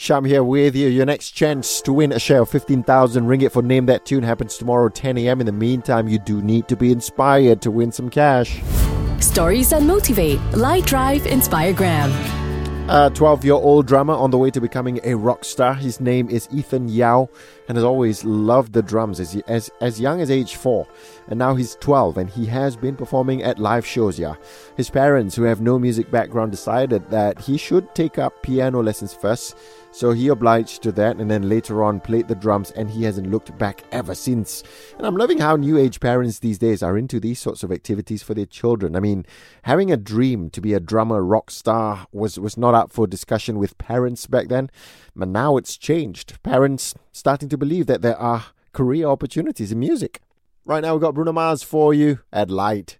Sham here with you. Your next chance to win a share of 15,000 ringgit for Name That Tune happens tomorrow 10 a.m. In the meantime, you do need to be inspired to win some cash. Stories that motivate. Light Drive Inspiregram. A 12 year old drummer on the way to becoming a rock star. His name is Ethan Yeow and has always loved the drums as, as, as young as age 4. And now he's 12 and he has been performing at live shows, yeah. His parents, who have no music background, decided that he should take up piano lessons first so he obliged to that and then later on played the drums and he hasn't looked back ever since. And I'm loving how new age parents these days are into these sorts of activities for their children. I mean, having a dream to be a drummer rock star was, was not up for discussion with parents back then, but now it's changed. Parents starting to believe that there are career opportunities in music. Right now we've got Bruno Mars for you at Light.